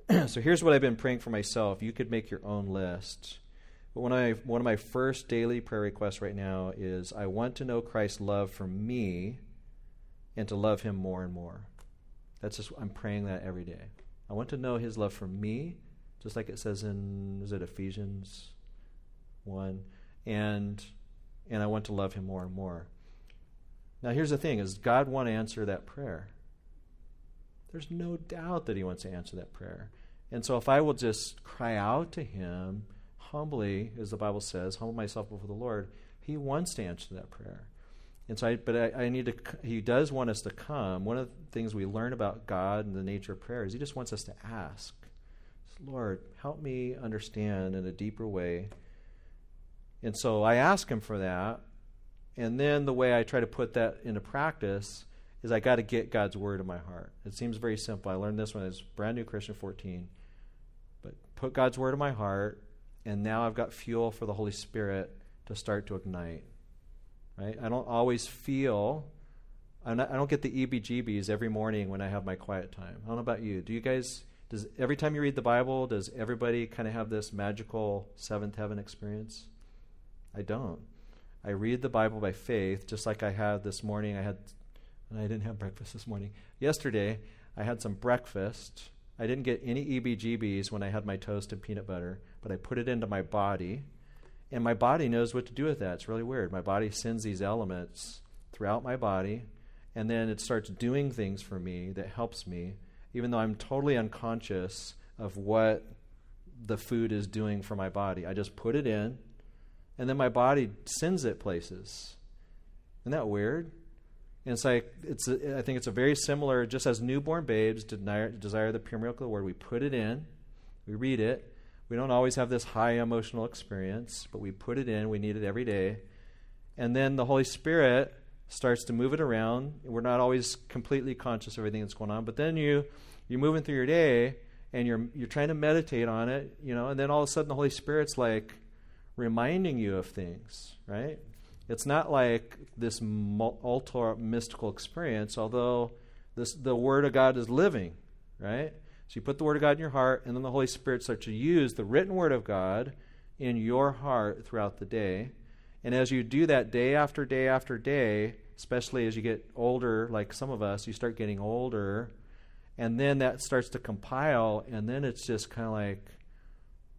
so here's what I've been praying for myself. You could make your own list. But one of, my, one of my first daily prayer requests right now is I want to know Christ's love for me and to love him more and more. That's just, I'm praying that every day. I want to know His love for me, just like it says in is it Ephesians one, and and I want to love Him more and more. Now, here's the thing: is God want to answer that prayer? There's no doubt that He wants to answer that prayer. And so, if I will just cry out to Him humbly, as the Bible says, humble myself before the Lord, He wants to answer that prayer. And so, I, but I, I, need to. He does want us to come. One of the things we learn about God and the nature of prayer is He just wants us to ask, Lord, help me understand in a deeper way. And so I ask Him for that, and then the way I try to put that into practice is I got to get God's word in my heart. It seems very simple. I learned this when I was brand new Christian, 14. But put God's word in my heart, and now I've got fuel for the Holy Spirit to start to ignite right? I don't always feel, not, i don't get the EBGBs every morning when I have my quiet time. I don't know about you. Do you guys, does every time you read the Bible, does everybody kind of have this magical seventh heaven experience? I don't. I read the Bible by faith, just like I had this morning. I had, and I didn't have breakfast this morning. Yesterday, I had some breakfast. I didn't get any EBGBs when I had my toast and peanut butter, but I put it into my body and my body knows what to do with that. It's really weird. My body sends these elements throughout my body, and then it starts doing things for me that helps me, even though I'm totally unconscious of what the food is doing for my body. I just put it in, and then my body sends it places. Isn't that weird? And it's like it's. A, I think it's a very similar. Just as newborn babes desire, desire the pure the word, we put it in, we read it, we don't always have this high emotional experience, but we put it in. We need it every day. And then the Holy Spirit starts to move it around. We're not always completely conscious of everything that's going on, but then you you're moving through your day and you're you're trying to meditate on it, you know, and then all of a sudden the Holy Spirit's like reminding you of things, right? It's not like this ultra mystical experience, although this the Word of God is living, right? So you put the Word of God in your heart, and then the Holy Spirit starts to use the written Word of God in your heart throughout the day. And as you do that day after day after day, especially as you get older, like some of us, you start getting older, and then that starts to compile, and then it's just kind of like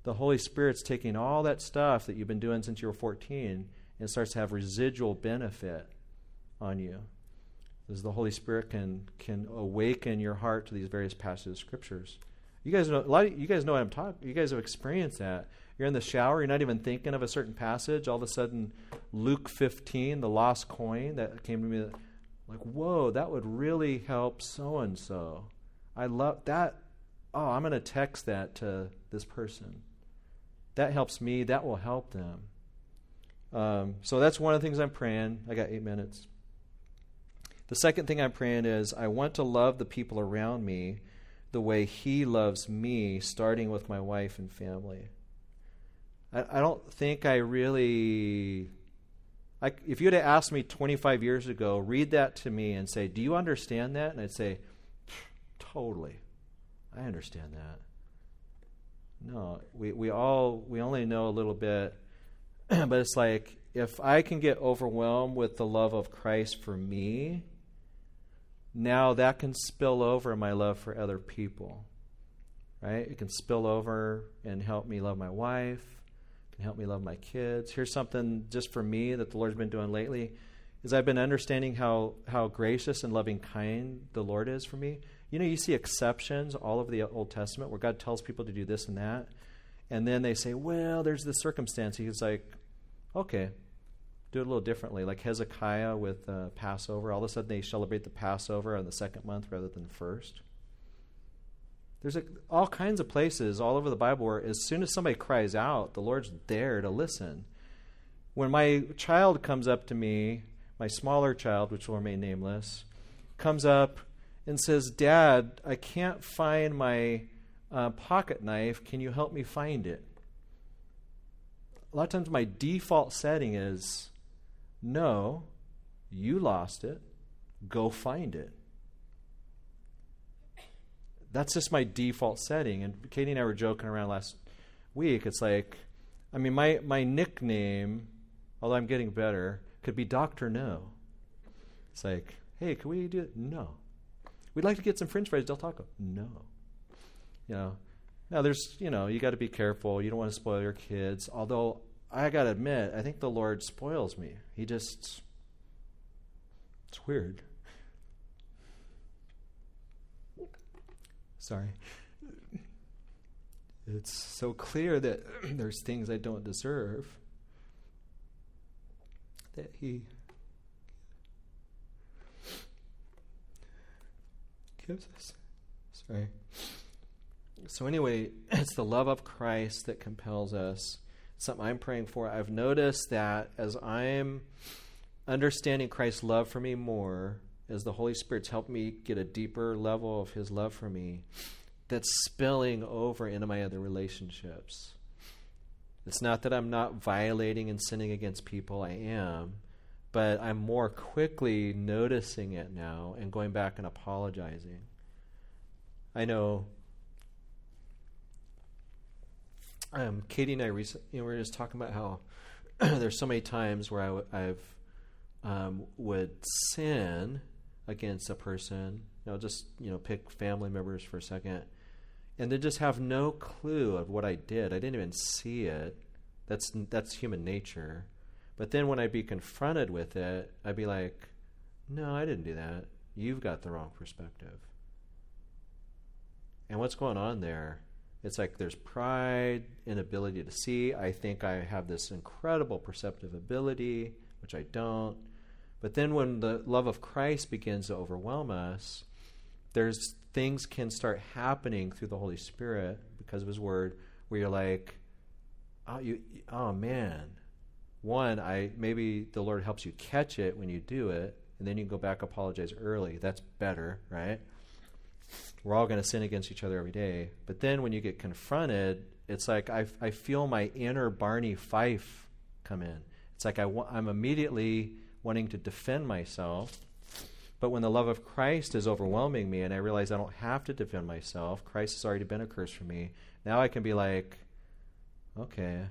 the Holy Spirit's taking all that stuff that you've been doing since you were 14 and starts to have residual benefit on you as the Holy Spirit can can awaken your heart to these various passages of scriptures. You guys know a lot. Of, you guys know what I'm talking. You guys have experienced that. You're in the shower. You're not even thinking of a certain passage. All of a sudden, Luke 15, the lost coin, that came to me. Like, whoa, that would really help so and so. I love that. Oh, I'm going to text that to this person. That helps me. That will help them. Um, so that's one of the things I'm praying. I got eight minutes. The second thing I'm praying is I want to love the people around me the way He loves me, starting with my wife and family. I, I don't think I really. I, if you had asked me 25 years ago, read that to me and say, Do you understand that? And I'd say, Totally. I understand that. No, we, we all we only know a little bit, but it's like if I can get overwhelmed with the love of Christ for me, now that can spill over my love for other people. Right? It can spill over and help me love my wife, it can help me love my kids. Here's something just for me that the Lord's been doing lately is I've been understanding how how gracious and loving kind the Lord is for me. You know, you see exceptions all over the Old Testament where God tells people to do this and that, and then they say, "Well, there's this circumstance." He's like, "Okay, do it a little differently. Like Hezekiah with uh, Passover, all of a sudden they celebrate the Passover on the second month rather than the first. There's a, all kinds of places all over the Bible where as soon as somebody cries out, the Lord's there to listen. When my child comes up to me, my smaller child, which will remain nameless, comes up and says, Dad, I can't find my uh, pocket knife. Can you help me find it? A lot of times, my default setting is no, you lost it. Go find it. That's just my default setting. And Katie and I were joking around last week. It's like, I mean, my, my nickname, although I'm getting better, could be Dr. No. It's like, hey, can we do it? No. We'd like to get some french fries, Del Taco. No. You know, now there's you know you got to be careful. You don't want to spoil your kids. Although I got to admit, I think the Lord spoils me. He just it's weird. Sorry. It's so clear that there's things I don't deserve that He gives us. Sorry. So, anyway, it's the love of Christ that compels us. Something I'm praying for. I've noticed that as I'm understanding Christ's love for me more, as the Holy Spirit's helped me get a deeper level of His love for me, that's spilling over into my other relationships. It's not that I'm not violating and sinning against people, I am, but I'm more quickly noticing it now and going back and apologizing. I know um, Katie and I recently you know, we were just talking about how there's so many times where I w- I've um, would sin against a person. You know, just you know, pick family members for a second, and they just have no clue of what I did. I didn't even see it. That's that's human nature. But then when I'd be confronted with it, I'd be like, "No, I didn't do that. You've got the wrong perspective." And what's going on there? It's like there's pride, inability to see. I think I have this incredible perceptive ability, which I don't. But then when the love of Christ begins to overwhelm us, there's things can start happening through the Holy Spirit because of his word where you're like, oh, you, oh man. One, I maybe the Lord helps you catch it when you do it, and then you go back apologize early. That's better, right? We're all going to sin against each other every day. But then when you get confronted, it's like I, I feel my inner Barney Fife come in. It's like I, I'm immediately wanting to defend myself. But when the love of Christ is overwhelming me and I realize I don't have to defend myself, Christ has already been a curse for me. Now I can be like, okay,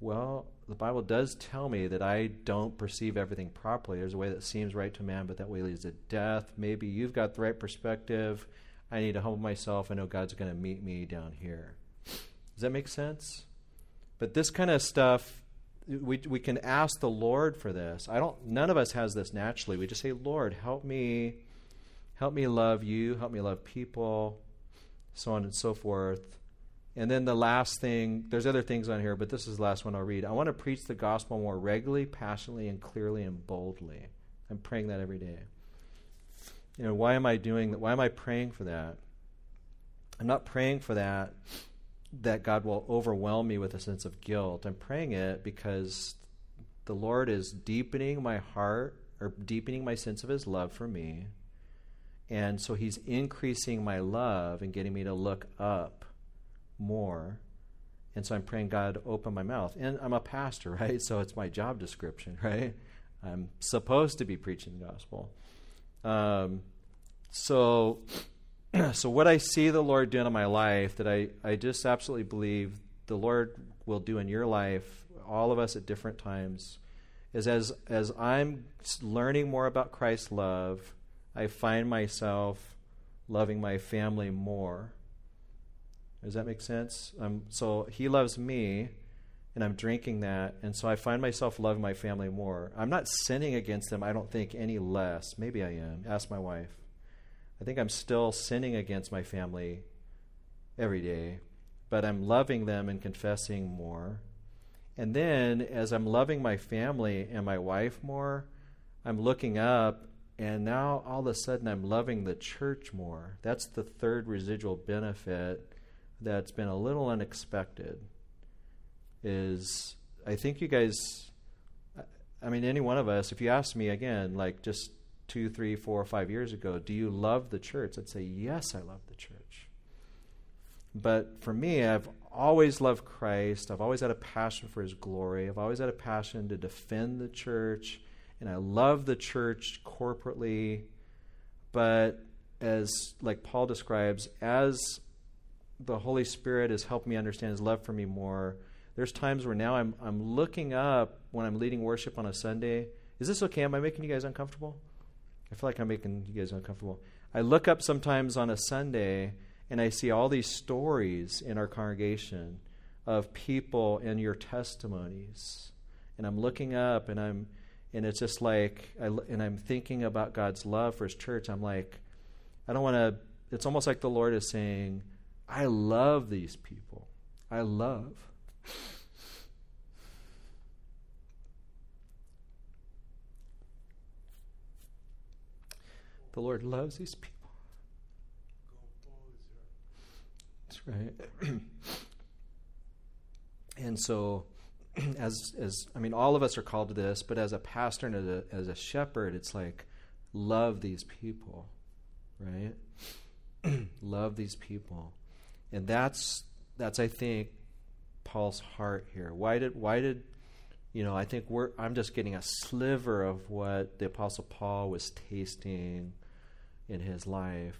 well, the Bible does tell me that I don't perceive everything properly. There's a way that seems right to man, but that way leads to death. Maybe you've got the right perspective. I need to humble myself. I know God's going to meet me down here. Does that make sense? But this kind of stuff we, we can ask the Lord for this. I don't. None of us has this naturally. We just say, Lord, help me, help me love you, help me love people, so on and so forth. And then the last thing, there's other things on here, but this is the last one I'll read. I want to preach the gospel more regularly, passionately, and clearly and boldly. I'm praying that every day. You know, why am I doing that? Why am I praying for that? I'm not praying for that that God will overwhelm me with a sense of guilt. I'm praying it because the Lord is deepening my heart or deepening my sense of His love for me. And so He's increasing my love and getting me to look up more. And so I'm praying God open my mouth. And I'm a pastor, right? So it's my job description, right? I'm supposed to be preaching the gospel. Um, so so what I see the Lord doing in my life that I, I just absolutely believe the Lord will do in your life, all of us at different times, is as as I'm learning more about Christ's love, I find myself loving my family more. Does that make sense? Um, so he loves me, and I'm drinking that, and so I find myself loving my family more. I'm not sinning against them. I don't think any less. Maybe I am. Ask my wife. I think I'm still sinning against my family every day, but I'm loving them and confessing more. And then, as I'm loving my family and my wife more, I'm looking up, and now all of a sudden I'm loving the church more. That's the third residual benefit that's been a little unexpected. Is I think you guys, I mean, any one of us, if you ask me again, like just two, three, four, five years ago, do you love the church? I'd say, yes, I love the church. But for me, I've always loved Christ. I've always had a passion for his glory. I've always had a passion to defend the church. And I love the church corporately. But as, like Paul describes, as the Holy Spirit has helped me understand his love for me more, there's times where now I'm, I'm looking up when I'm leading worship on a Sunday. Is this okay? Am I making you guys uncomfortable? I feel like I'm making you guys uncomfortable. I look up sometimes on a Sunday and I see all these stories in our congregation of people and your testimonies. And I'm looking up and I'm and it's just like I, and I'm thinking about God's love for his church. I'm like I don't want to it's almost like the Lord is saying, I love these people. I love. The Lord loves these people. That's right. and so, as as I mean, all of us are called to this, but as a pastor and as a, as a shepherd, it's like love these people, right? love these people, and that's that's I think Paul's heart here. Why did why did you know? I think we're I'm just getting a sliver of what the Apostle Paul was tasting in his life.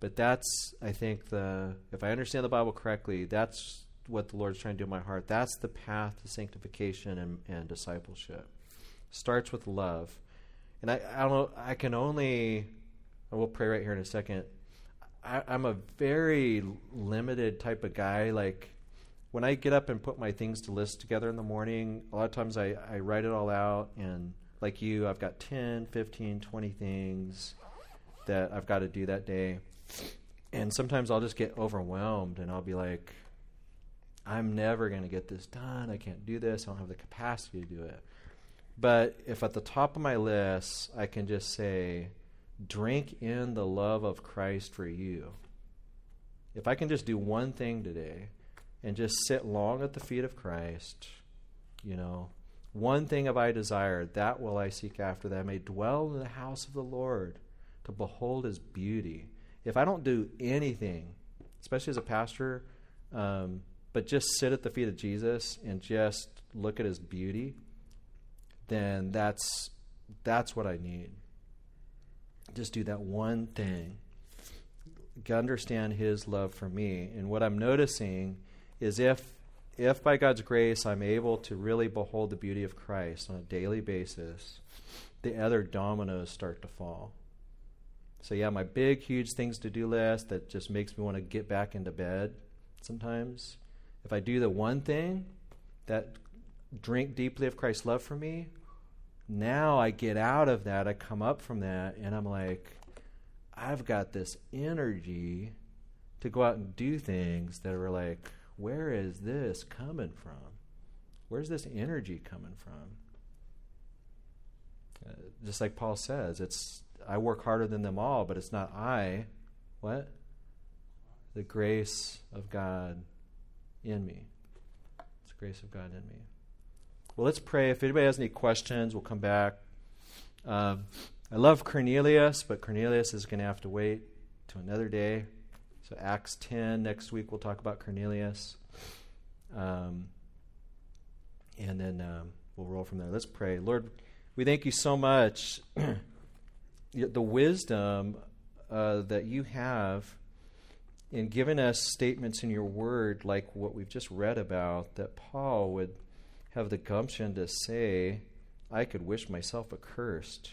But that's, I think, the if I understand the Bible correctly, that's what the Lord's trying to do in my heart. That's the path to sanctification and, and discipleship. Starts with love. And I, I don't know, I can only, I will pray right here in a second. I, I'm a very limited type of guy. Like, when I get up and put my things to list together in the morning, a lot of times I, I write it all out. And like you, I've got 10, 15, 20 things that I've got to do that day. And sometimes I'll just get overwhelmed and I'll be like, I'm never going to get this done. I can't do this. I don't have the capacity to do it. But if at the top of my list, I can just say, drink in the love of Christ for you. If I can just do one thing today and just sit long at the feet of Christ, you know, one thing have I desired, that will I seek after, that I may dwell in the house of the Lord to behold his beauty. If I don't do anything, especially as a pastor, um, but just sit at the feet of Jesus and just look at his beauty, then that's that's what I need. Just do that one thing. Understand his love for me. And what I'm noticing is if if by God's grace I'm able to really behold the beauty of Christ on a daily basis, the other dominoes start to fall. So yeah, my big, huge things to do list that just makes me want to get back into bed sometimes. If I do the one thing that drink deeply of Christ's love for me, now I get out of that, I come up from that, and I'm like, I've got this energy to go out and do things that are like, where is this coming from? Where's this energy coming from? Uh, just like Paul says, it's I work harder than them all, but it's not I. What? The grace of God in me. It's the grace of God in me. Well, let's pray. If anybody has any questions, we'll come back. Um, I love Cornelius, but Cornelius is going to have to wait to another day. So, Acts 10, next week we'll talk about Cornelius. Um, and then um, we'll roll from there. Let's pray. Lord, we thank you so much the wisdom uh, that you have in giving us statements in your word like what we've just read about, that Paul would have the gumption to say, I could wish myself accursed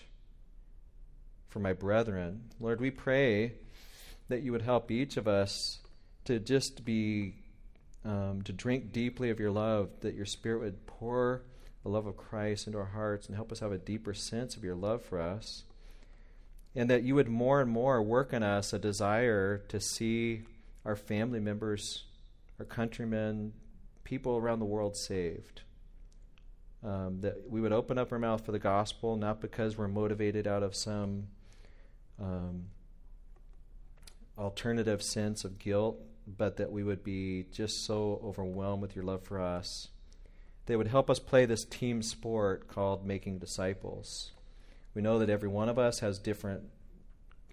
for my brethren. Lord, we pray that you would help each of us to just be, um, to drink deeply of your love, that your Spirit would pour the love of Christ into our hearts and help us have a deeper sense of your love for us and that you would more and more work in us a desire to see our family members, our countrymen, people around the world saved. Um, that we would open up our mouth for the gospel, not because we're motivated out of some um, alternative sense of guilt, but that we would be just so overwhelmed with your love for us. They would help us play this team sport called making disciples. We know that every one of us has different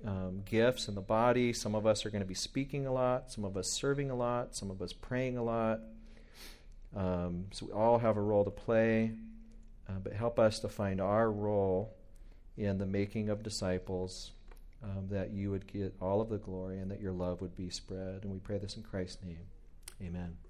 um, gifts in the body. Some of us are going to be speaking a lot, some of us serving a lot, some of us praying a lot. Um, so we all have a role to play, uh, but help us to find our role in the making of disciples, um, that you would get all of the glory and that your love would be spread. And we pray this in Christ's name. Amen.